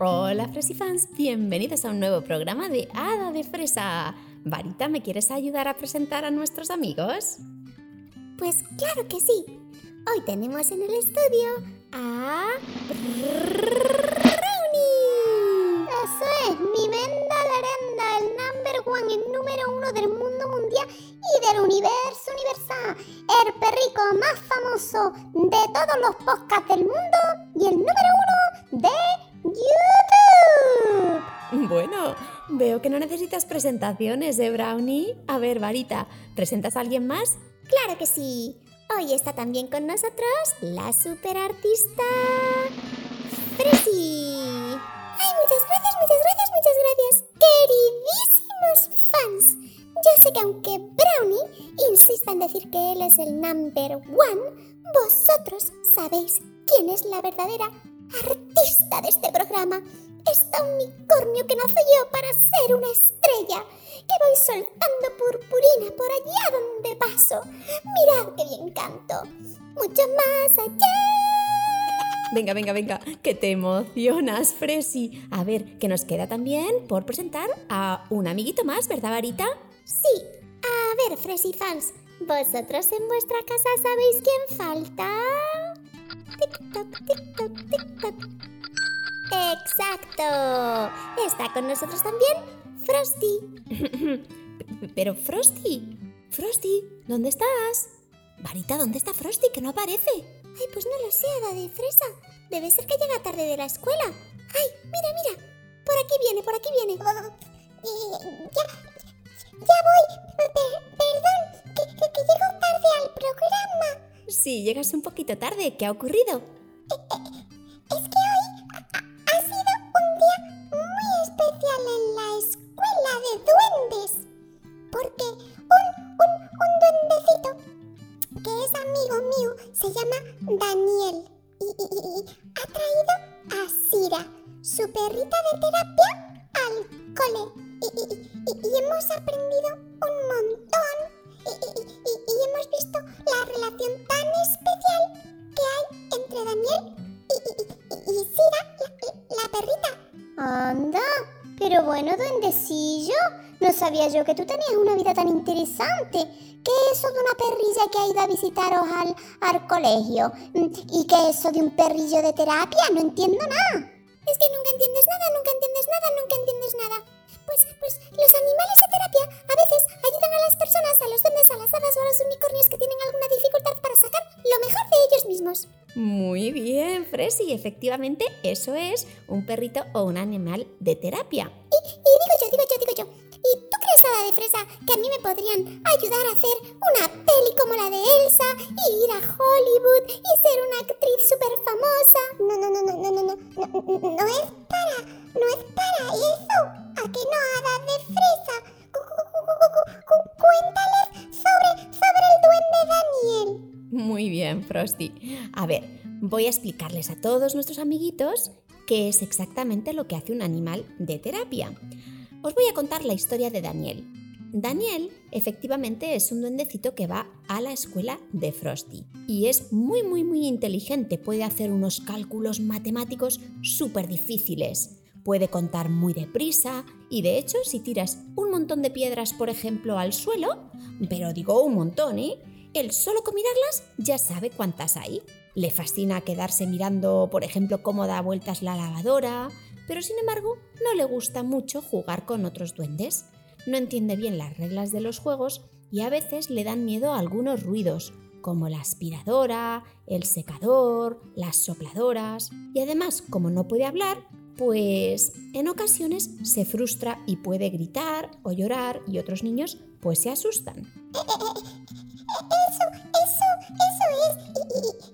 Hola Fresifans, bienvenidos a un nuevo programa de Hada de Fresa. Varita, ¿me quieres ayudar a presentar a nuestros amigos? Pues claro que sí. Hoy tenemos en el estudio a Brownie. Eso es, mi venda lerenda, el number one, el número uno del mundo mundial y del universo universal. El perrico más famoso de todos los podcasts del mundo y el número uno de veo que no necesitas presentaciones, ¿eh, Brownie? A ver, Varita, ¿presentas a alguien más? Claro que sí. Hoy está también con nosotros la superartista Fresi. Ay, muchas gracias, muchas gracias, muchas gracias. Queridísimos fans. Yo sé que aunque Brownie insista en decir que él es el number one, vosotros sabéis quién es la verdadera artista de este programa. Este unicornio que nació yo para ser una estrella, que voy soltando purpurina por allá donde paso. Mirad qué bien canto. Mucho más allá. Venga, venga, venga, que te emocionas, Fresi. A ver, que nos queda también por presentar a un amiguito más, ¿verdad, Varita? Sí. A ver, Fresi fans, ¿vosotros en vuestra casa sabéis quién falta? Tic-toc, tic-toc, tic-toc. Exacto. Está con nosotros también Frosty. Pero Frosty, Frosty, ¿dónde estás? Varita, ¿dónde está Frosty? Que no aparece. Ay, pues no lo sé, hada de fresa. Debe ser que llega tarde de la escuela. Ay, mira, mira. Por aquí viene, por aquí viene. Eh, ya, ya voy. Per- perdón, que, que- que llego tarde al programa. Sí, llegas un poquito tarde. ¿Qué ha ocurrido? Una perrilla que ha ido a visitaros al, al colegio? Mm, ¿Y qué es eso de un perrillo de terapia? No entiendo nada. Es que nunca entiendes nada, nunca entiendes nada, nunca entiendes nada. Pues, pues los animales de terapia a veces ayudan a las personas, a los duendes, a las hadas o a los unicornios que tienen alguna dificultad para sacar lo mejor de ellos mismos. Muy bien, Fresi. Efectivamente, eso es un perrito o un animal de terapia. Y, y digo yo, digo yo, digo yo. ¿Y de fresa, que a mí me podrían ayudar a hacer una peli como la de Elsa y ir a Hollywood y ser una actriz súper famosa? No, no, no, no, no, no, no, no, no es para, no es para eso. ¿A que no, hada de fresa? Cu- cu- cu- cu- cu- cu- Cuéntales sobre, sobre el duende Daniel. Muy bien, Frosty. A ver, voy a explicarles a todos nuestros amiguitos qué es exactamente lo que hace un animal de terapia. Os voy a contar la historia de Daniel. Daniel efectivamente es un duendecito que va a la escuela de Frosty y es muy muy muy inteligente, puede hacer unos cálculos matemáticos súper difíciles, puede contar muy deprisa y de hecho si tiras un montón de piedras por ejemplo al suelo, pero digo un montón, ¿eh? Él solo con mirarlas ya sabe cuántas hay. Le fascina quedarse mirando, por ejemplo, cómo da vueltas la lavadora, pero sin embargo no le gusta mucho jugar con otros duendes. No entiende bien las reglas de los juegos y a veces le dan miedo a algunos ruidos, como la aspiradora, el secador, las sopladoras. Y además, como no puede hablar, pues en ocasiones se frustra y puede gritar o llorar y otros niños pues se asustan. Eso, eso, eso es.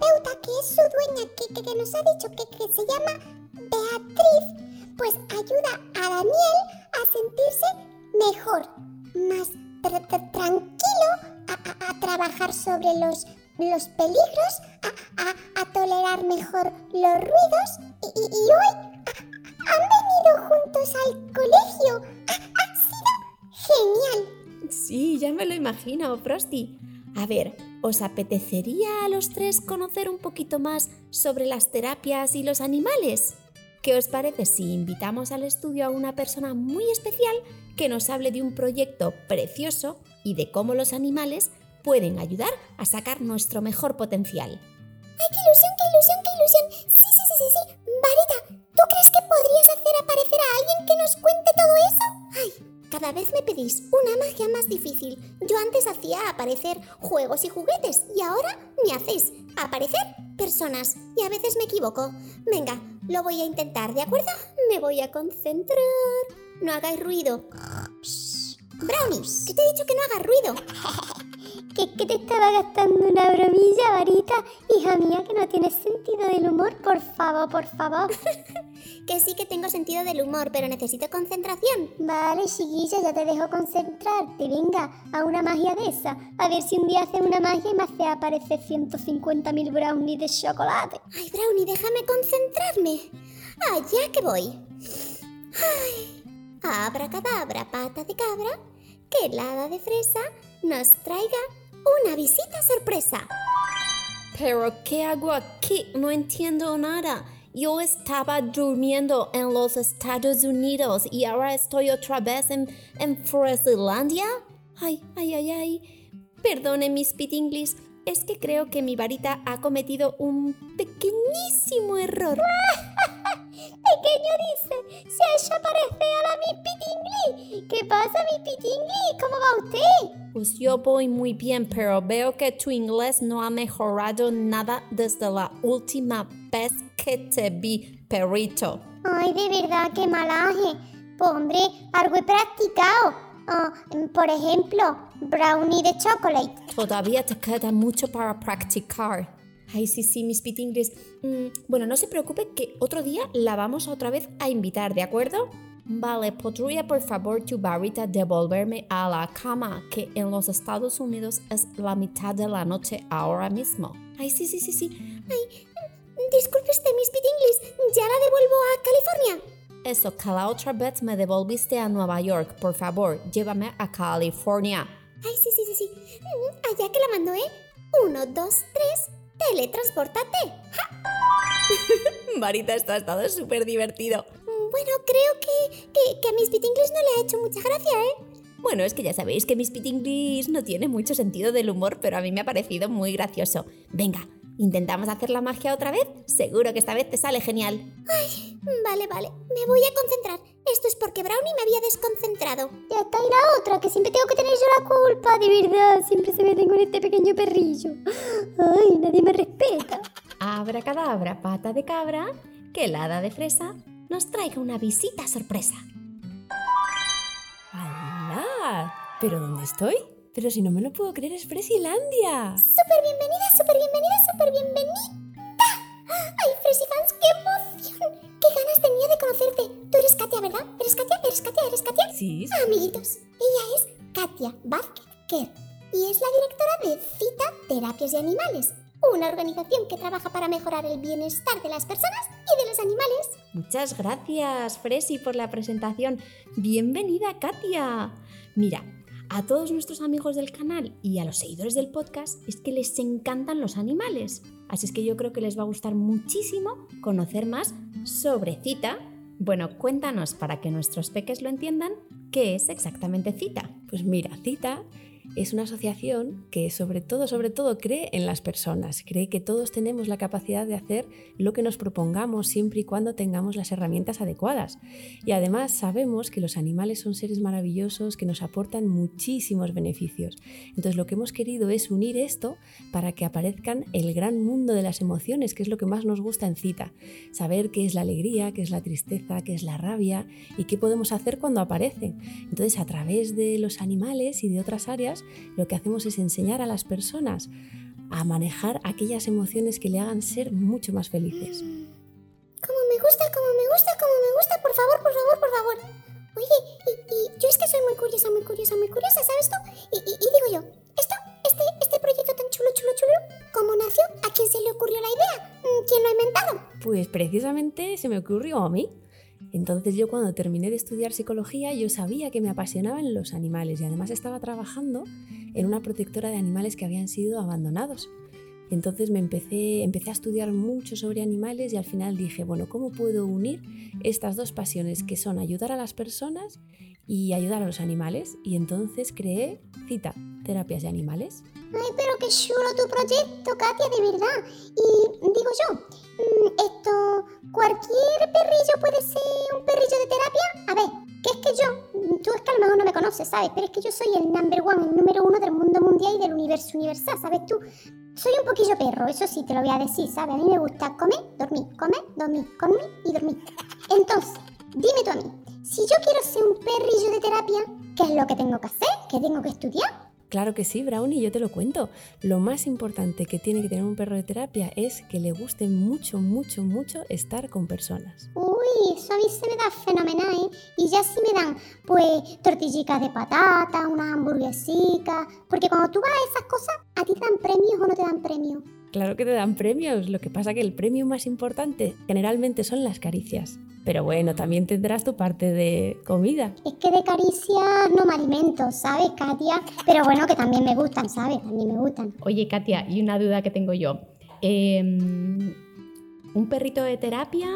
Que es su dueña, que, que- que nos ha dicho que, que se llama Beatriz, pues ayuda a Daniel a sentirse mejor, más tra- tra- tranquilo, a, trabajar sobre los, los peligros, a, a- tolerar mejor los ruidos. Y, y- hoy ha- han venido juntos al colegio. Ha- ha sido genial. Sí, ya me lo imagino, Frosty. A ver, ¿os apetecería a los tres conocer un poquito más sobre las terapias y los animales? ¿Qué os parece si invitamos al estudio a una persona muy especial que nos hable de un proyecto precioso y de cómo los animales pueden ayudar a sacar nuestro mejor potencial? ¡Ay, cada vez me pedís una magia más difícil. Yo antes hacía aparecer juegos y juguetes y ahora me hacéis aparecer personas y a veces me equivoco. Venga, lo voy a intentar, ¿de acuerdo? Me voy a concentrar. No hagáis ruido. Brownie, que te he dicho que no hagas ruido. ¿Que, que te estaba gastando una bromilla, varita? Hija mía, que no tienes sentido del humor, por favor, por favor. Que sí que tengo sentido del humor, pero necesito concentración. Vale, chiquilla, ya te dejo concentrarte. Venga, a una magia de esa. A ver si un día haces una magia y me hace aparecer 150.000 brownies de chocolate. Ay, Brownie, déjame concentrarme. Allá que voy. Ay, abracadabra, pata de cabra, que el hada de fresa nos traiga una visita sorpresa. Pero ¿qué hago aquí? No entiendo nada. Yo estaba durmiendo en los Estados Unidos y ahora estoy otra vez en, en Fresilandia. Ay, ay, ay, ay. Perdone mi speed English. Es que creo que mi varita ha cometido un pequeñísimo error. Pequeño dice, se ha hecho aparecer a la Miss Pitingly. ¿Qué pasa, Miss Pitingly? ¿Cómo va usted? Pues yo voy muy bien, pero veo que tu inglés no ha mejorado nada desde la última vez que te vi, perrito. Ay, de verdad, qué malaje. Pues hombre, algo he practicado. Ah, por ejemplo, brownie de chocolate. Todavía te queda mucho para practicar. Ay, sí, sí, mis pitingles. Mm, bueno, no se preocupe que otro día la vamos otra vez a invitar, ¿de acuerdo? Vale, ¿podría por favor tu varita devolverme a la cama que en los Estados Unidos es la mitad de la noche ahora mismo? Ay, sí, sí, sí, sí. Ay, disculpe usted, Miss Pitinglis, ya la devuelvo a California. Eso, que la otra vez me devolviste a Nueva York. Por favor, llévame a California. Ay, sí, sí, sí, sí. Mm, Allá que la mando, ¿eh? Uno, dos, tres, teletransportate. ¡Ja! Marita, esto ha estado súper divertido. Mm, Bueno, creo que, que, que a Miss Pitinglis no le ha hecho mucha gracia, ¿eh? Bueno, es que ya sabéis que mis pitinglis no tiene mucho sentido del humor, pero a mí me ha parecido muy gracioso. Venga, ¿intentamos hacer la magia otra vez? Seguro que esta vez te sale genial. Vale, vale, me voy a concentrar. Esto es porque Brownie me había desconcentrado. Ya está y la otra, que siempre tengo que tener yo la culpa, de verdad. Siempre se meten con este pequeño perrillo. Ay, nadie me respeta. Abracadabra, pata de cabra, que el hada de fresa nos traiga una visita sorpresa. ¡Hala! ¿Pero dónde estoy? Pero si no me lo puedo creer, es Fresilandia. Súper bienvenida, súper bienvenida, súper bienvenida. ¡Ay, Fresifans, qué emoción! ¡Qué ganas tenía de conocerte! Tú eres Katia, ¿verdad? ¿Eres Katia? ¿Eres Katia? ¿Eres Katia? Sí, Ah, Amiguitos, ella es Katia Vázquez Kerr y es la directora de Cita Terapias de Animales, una organización que trabaja para mejorar el bienestar de las personas y de los animales. Muchas gracias, Fresi, por la presentación. Bienvenida, Katia. Mira, a todos nuestros amigos del canal y a los seguidores del podcast es que les encantan los animales. Así es que yo creo que les va a gustar muchísimo conocer más sobre Cita. Bueno, cuéntanos para que nuestros peques lo entiendan, ¿qué es exactamente Cita? Pues mira, Cita es una asociación que sobre todo, sobre todo cree en las personas, cree que todos tenemos la capacidad de hacer lo que nos propongamos siempre y cuando tengamos las herramientas adecuadas. Y además sabemos que los animales son seres maravillosos que nos aportan muchísimos beneficios. Entonces lo que hemos querido es unir esto para que aparezcan el gran mundo de las emociones, que es lo que más nos gusta en cita. Saber qué es la alegría, qué es la tristeza, qué es la rabia y qué podemos hacer cuando aparecen. Entonces a través de los animales y de otras áreas lo que hacemos es enseñar a las personas a manejar aquellas emociones que le hagan ser mucho más felices. Como me gusta, como me gusta, como me gusta, por favor, por favor, por favor. Oye, y, y yo es que soy muy curiosa, muy curiosa, muy curiosa, ¿sabes tú? Y, y- y digo yo, esto, este, este proyecto tan chulo, chulo, chulo, ¿cómo nació? ¿A quién se le ocurrió la idea? ¿Quién lo ha inventado? Pues precisamente se me ocurrió a mí. Entonces yo cuando terminé de estudiar psicología yo sabía que me apasionaban los animales y además estaba trabajando en una protectora de animales que habían sido abandonados. Entonces me empecé, empecé a estudiar mucho sobre animales y al final dije, bueno, ¿cómo puedo unir estas dos pasiones que son ayudar a las personas y ayudar a los animales? Y entonces creé Cita, Terapias de Animales. Ay, pero qué chulo tu proyecto, Katia, de verdad. Y digo yo, esto, ¿cualquier perrillo puede ser un perrillo de terapia? A ver, que es que yo, tú es que a lo mejor no me conoces, ¿sabes? Pero es que yo soy el number one, el número uno del mundo mundial y del universo universal, ¿sabes tú? Soy un poquillo perro, eso sí te lo voy a decir, ¿sabes? A mí me gusta comer, dormir, comer, dormir, comer y dormir. Entonces, dime tú a mí, si yo quiero ser un perrillo de terapia, ¿qué es lo que tengo que hacer? ¿Qué tengo que estudiar? Claro que sí, Brownie, yo te lo cuento. Lo más importante que tiene que tener un perro de terapia es que le guste mucho, mucho, mucho estar con personas. Uy, eso a mí se me da fenomenal, ¿eh? Y ya sí me dan, pues, tortillitas de patata, una hamburguesica. Porque cuando tú vas a esas cosas, ¿a ti te dan premios o no te dan premios? Claro que te dan premios, lo que pasa que el premio más importante generalmente son las caricias. Pero bueno, también tendrás tu parte de comida. Es que de caricias no me alimento, ¿sabes, Katia? Pero bueno, que también me gustan, ¿sabes? También me gustan. Oye, Katia, y una duda que tengo yo. Em, ¿Un perrito de terapia?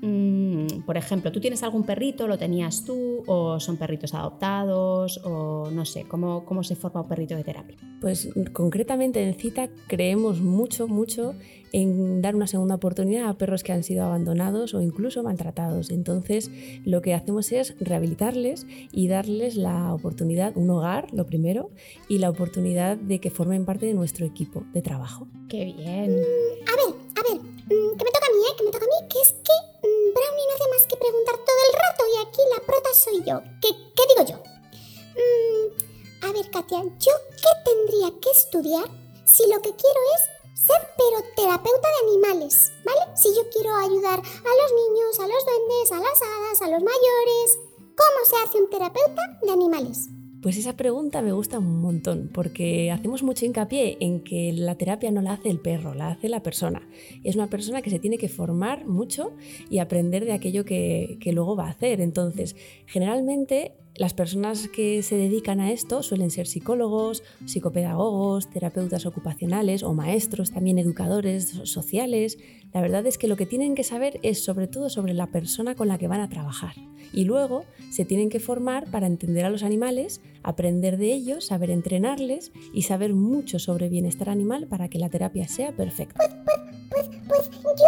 mm, por ejemplo, ¿tú tienes algún perrito? ¿Lo tenías tú? ¿O son perritos adoptados? ¿O no sé, cómo, cómo se forma un perrito de terapia? Pues concretamente en Cita creemos mucho, mucho en dar una segunda oportunidad a perros que han sido abandonados o incluso maltratados. Entonces, lo que hacemos es rehabilitarles y darles la oportunidad, un hogar, lo primero, y la oportunidad de que formen parte de nuestro equipo de trabajo. ¡Qué bien! A ver, a ver, mm, que me toca a mí, ¿eh? Que me toca a mí, que es que mm, Brownie no hace más que preguntar todo el rato y aquí la prota soy yo. ¿Qué, qué digo yo? Mm, a ver, Katia, ¿yo qué tendría que estudiar si lo que quiero es ser pero terapeuta de animales, ¿vale? Si yo quiero ayudar a los niños, a los duendes, a las hadas, a los mayores. ¿Cómo se hace un terapeuta de animales? Pues esa pregunta me gusta un montón porque hacemos mucho hincapié en que la terapia no la hace el perro, la hace la persona. Es una persona que se tiene que formar mucho y aprender de aquello que, que luego va a hacer. Entonces, generalmente las personas que se dedican a esto suelen ser psicólogos, psicopedagogos, terapeutas ocupacionales o maestros, también educadores sociales. La verdad es que lo que tienen que saber es sobre todo sobre la persona con la que van a trabajar. Y luego se tienen que formar para entender a los animales, aprender de ellos, saber entrenarles y saber mucho sobre bienestar animal para que la terapia sea perfecta. Pues, pues yo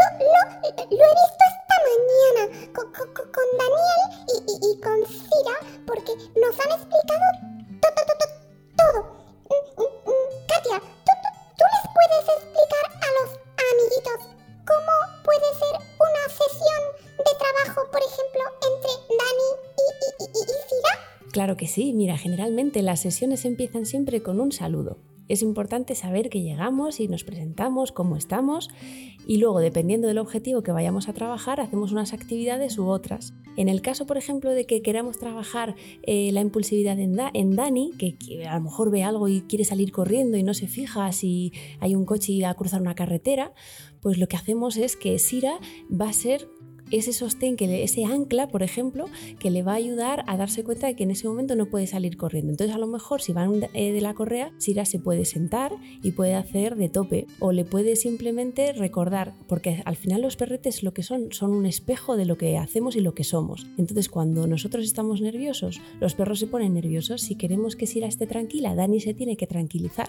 lo, he visto con, Daniel y, y- y con Cira porque nos han explicado todo, todo, todo, todo. Mm, mm, mm, Katia, ¿tú, tú, tú les puedes explicar a los amiguitos cómo puede ser una sesión de trabajo, por ejemplo, entre Dani y, y- y- y Cira? Claro que sí, mira, generalmente las sesiones empiezan siempre con un saludo. Es importante saber que llegamos y nos presentamos, cómo estamos y luego, dependiendo del objetivo que vayamos a trabajar, hacemos unas actividades u otras. En el caso, por ejemplo, de que queramos trabajar eh, la impulsividad en, Da- en Dani, que, que a lo mejor ve algo y quiere salir corriendo y no se fija si hay un coche y va a cruzar una carretera, pues lo que hacemos es que Sira va a ser ese sostén, que ese ancla, por ejemplo, que le va a ayudar a darse cuenta de que en ese momento no puede salir corriendo. Entonces, a lo mejor, si van eh, de la correa, Sira se puede sentar y puede hacer de tope. O le puede simplemente recordar, porque al final los perretes lo que son, son un espejo de lo que hacemos y lo que somos. Entonces, cuando nosotros estamos nerviosos, los perros se ponen nerviosos. Si queremos que Sira esté tranquila, Dani se tiene que tranquilizar.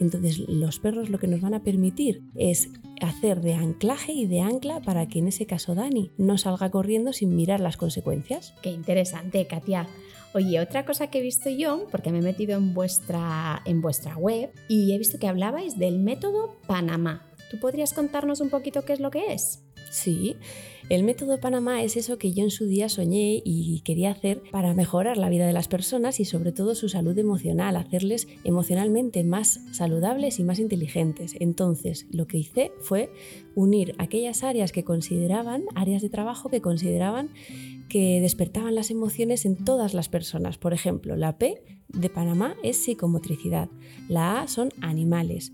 Entonces, los perros lo que nos van a permitir es hacer de anclaje y de ancla para que en ese caso Dani no salga corriendo sin mirar las consecuencias. Qué interesante, Katia. Oye, otra cosa que he visto yo, porque me he metido en vuestra, en vuestra web y he visto que hablabais del método Panamá. ¿Tú podrías contarnos un poquito qué es lo que es? Sí, el método Panamá es eso que yo en su día soñé y quería hacer para mejorar la vida de las personas y sobre todo su salud emocional, hacerles emocionalmente más saludables y más inteligentes. Entonces, lo que hice fue unir aquellas áreas que consideraban, áreas de trabajo que consideraban que despertaban las emociones en todas las personas. Por ejemplo, la P de Panamá es psicomotricidad, la A son animales,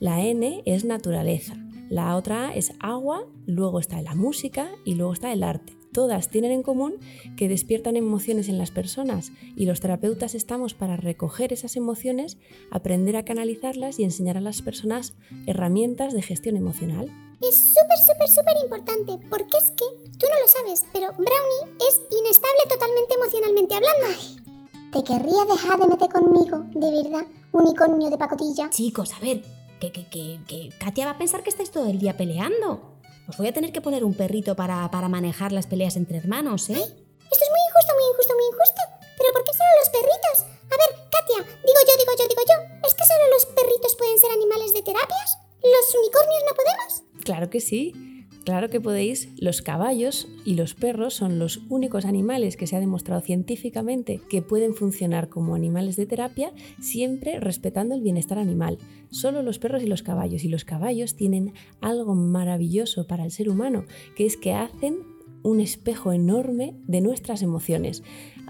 la N es naturaleza, la otra A es agua, luego está la música y luego está el arte. todas tienen en común que despiertan emociones en las personas y los terapeutas estamos para recoger esas emociones, aprender a canalizarlas y enseñar a las personas herramientas de gestión emocional. Es súper, súper, súper importante, porque es que, tú no lo sabes, pero Brownie es inestable totalmente emocionalmente hablando. Te querría dejar de meter conmigo, de verdad, unicornio de pacotilla. Chicos, a ver, que, que, que, que Katia va a pensar que estáis todo el día peleando. Os voy a tener que poner un perrito para, para manejar las peleas entre hermanos, ¿eh? Esto es muy injusto, muy injusto, muy injusto. ¿Pero por qué solo los perritos? A ver, Katia, digo yo, digo yo, digo yo. ¿Es que solo los perritos pueden ser animales de terapias? ¿Los unicornios no podemos? Claro que sí. Claro que podéis, los caballos y los perros son los únicos animales que se ha demostrado científicamente que pueden funcionar como animales de terapia siempre respetando el bienestar animal. Solo los perros y los caballos. Y los caballos tienen algo maravilloso para el ser humano, que es que hacen un espejo enorme de nuestras emociones.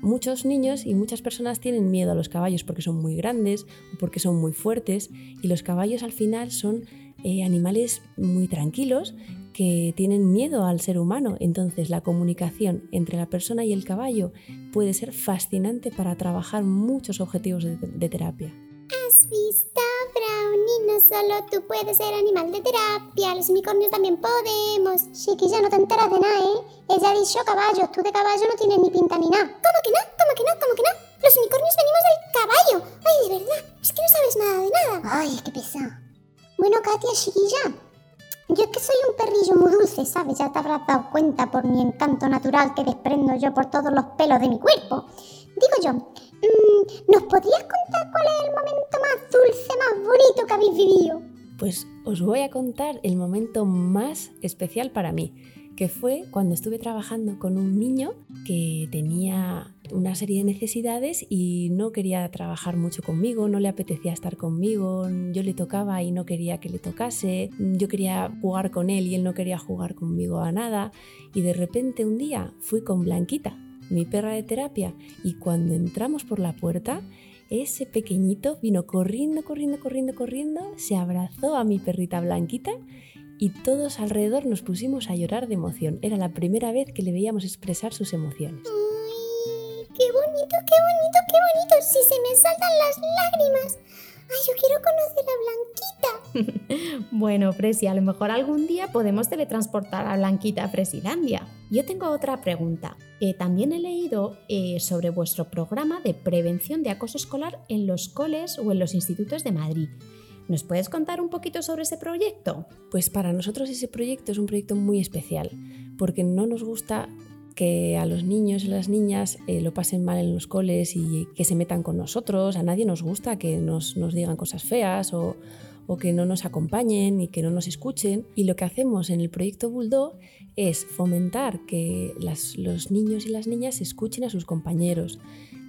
Muchos niños y muchas personas tienen miedo a los caballos porque son muy grandes o porque son muy fuertes y los caballos al final son eh, animales muy tranquilos que tienen miedo al ser humano. Entonces la comunicación entre la persona y el caballo puede ser fascinante para trabajar muchos objetivos de, de terapia. ¿Has visto, Brownie? No solo tú puedes ser animal de terapia, los unicornios también podemos. Chiquilla, no te enteras de nada, ¿eh? Ella ha dicho caballos, tú de caballo no tienes ni pinta ni nada. ¿Cómo que no? ¿Cómo que no? ¿Cómo que no? Los unicornios venimos del caballo. Ay, de verdad, es que no sabes nada de nada. Ay, qué pesado. Bueno, Katia, chiquilla, yo es que soy un perrillo muy dulce, ¿sabes? Ya te habrás dado cuenta por mi encanto natural que desprendo yo por todos los pelos de mi cuerpo. Digo yo, mm, ¿nos podrías contar cuál es el momento más dulce, más bonito que habéis vivido? Pues os voy a contar el momento más especial para mí, que fue cuando estuve trabajando con un niño que tenía una serie de necesidades y no quería trabajar mucho conmigo, no le apetecía estar conmigo, yo le tocaba y no quería que le tocase, yo quería jugar con él y él no quería jugar conmigo a nada y de repente un día fui con Blanquita, mi perra de terapia, y cuando entramos por la puerta, ese pequeñito vino corriendo, corriendo, corriendo, corriendo, se abrazó a mi perrita Blanquita y todos alrededor nos pusimos a llorar de emoción. Era la primera vez que le veíamos expresar sus emociones. Qué bonito, qué bonito, qué bonito. Si se me saltan las lágrimas. Ay, yo quiero conocer a Blanquita. Bueno, Fresi, a lo mejor algún día podemos teletransportar a Blanquita a Fresilandia. Yo tengo otra pregunta. Eh, también he leído eh, sobre vuestro programa de prevención de acoso escolar en los coles o en los institutos de Madrid. ¿Nos puedes contar un poquito sobre ese proyecto? Pues para nosotros ese proyecto es un proyecto muy especial, porque no nos gusta que a los niños y las niñas eh, lo pasen mal en los coles y que se metan con nosotros. A nadie nos gusta que nos, nos digan cosas feas o, o que no nos acompañen y que no nos escuchen. Y lo que hacemos en el proyecto Bulldog es fomentar que los niños y las niñas escuchen a sus compañeros,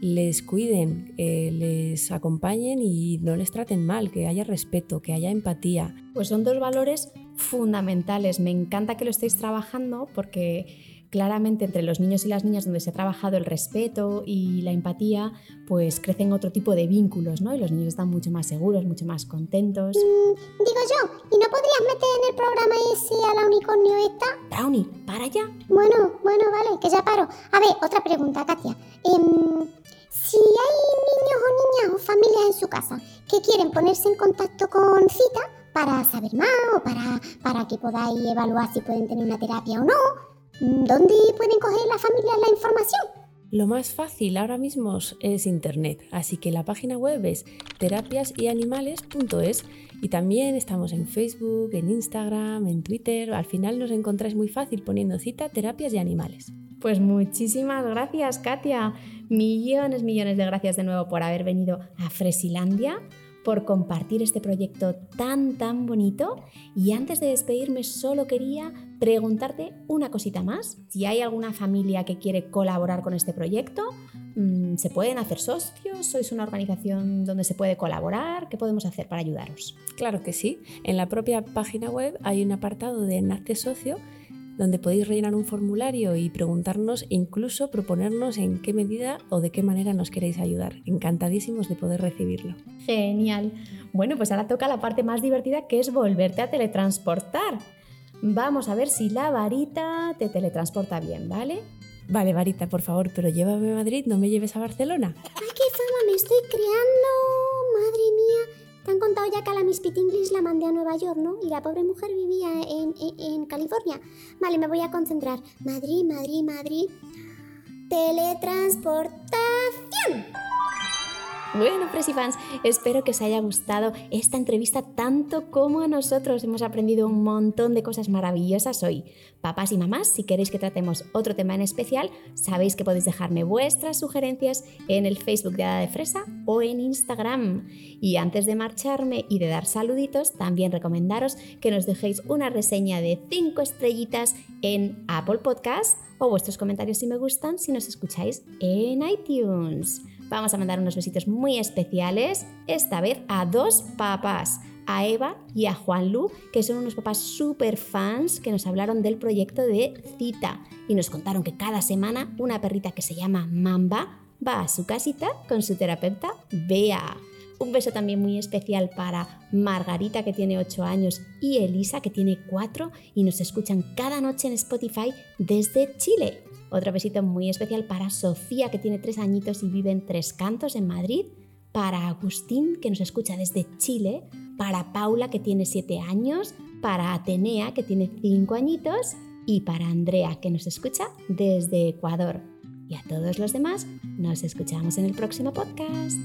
les cuiden, eh, les acompañen y no les traten mal, que haya respeto, que haya empatía. Pues son dos valores fundamentales. Me encanta que lo estéis trabajando porque claramente entre los niños y las niñas donde se ha trabajado el respeto y la empatía, pues crecen otro tipo de vínculos, ¿no? Y los niños están mucho más seguros, mucho más contentos. Mm, digo yo, ¿y no podrías meter en el programa ese a la unicornio esta? Brownie, para ya. Bueno, bueno, vale, que ya paro. A ver, otra pregunta, Katia. Em, si hay niños o niñas o familias en su casa que quieren ponerse en contacto con Cita para saber más o para, para que podáis evaluar si pueden tener una terapia o no, ¿dónde pueden coger las familias la información? Lo más fácil ahora mismo es internet, así que la página web es terapiasyanimales.es y también estamos en Facebook, en Instagram, en Twitter. Al final nos encontráis muy fácil poniendo cita terapias y animales. Pues muchísimas gracias, Katia. Millones, millones de gracias de nuevo por haber venido a Fresilandia, por compartir este proyecto tan, tan bonito. Y antes de despedirme, solo quería preguntarte una cosita más. Si hay alguna familia que quiere colaborar con este proyecto, mm, ¿se pueden hacer socios? ¿Sois una organización donde se puede colaborar? ¿Qué podemos hacer para ayudaros? Claro que sí. En la propia página web hay un apartado de Nace Socio donde podéis rellenar un formulario y preguntarnos e incluso proponernos en qué medida o de qué manera nos queréis ayudar. Encantadísimos de poder recibirlo. Genial. Bueno, pues ahora toca la parte más divertida que es volverte a teletransportar. vamos a ver si la varita te teletransporta bien, ¿vale? Vale, Varita, por favor, pero llévame a Madrid, no me lleves a Barcelona. ¡Ay, qué fama me estoy creando! ¡Madre mía! Te han contado ya que a la Miss English la mandé a Nueva York, ¿no? Y la pobre mujer vivía en, en, en California. Vale, me voy a concentrar. Madrid, Madrid, Madrid. Teletransportación. Bueno, Fans, espero que os haya gustado esta entrevista tanto como a nosotros. Hemos aprendido un montón de cosas maravillosas hoy. Papás y mamás, si queréis que tratemos otro tema en especial, sabéis que podéis dejarme vuestras sugerencias en el Facebook de Hada de Fresa o en Instagram. Y antes de marcharme y de dar saluditos, también recomendaros que nos dejéis una reseña de 5 estrellitas en Apple Podcast o vuestros comentarios si me gustan si nos escucháis en iTunes. Vamos a mandar unos besitos muy especiales, esta vez a dos papás, a Eva y a Juan Lu, que son unos papás súper fans que nos hablaron del proyecto de Cita y nos contaron que cada semana una perrita que se llama Mamba va a su casita con su terapeuta Bea. Un beso también muy especial para Margarita, que tiene 8 años, y Elisa, que tiene 4, y nos escuchan cada noche en Spotify desde Chile. Otro besito muy especial para Sofía, que tiene 3 añitos y vive en Tres Cantos, en Madrid. Para Agustín, que nos escucha desde Chile. Para Paula, que tiene 7 años. Para Atenea, que tiene 5 añitos. Y para Andrea, que nos escucha desde Ecuador. Y a todos los demás, nos escuchamos en el próximo podcast.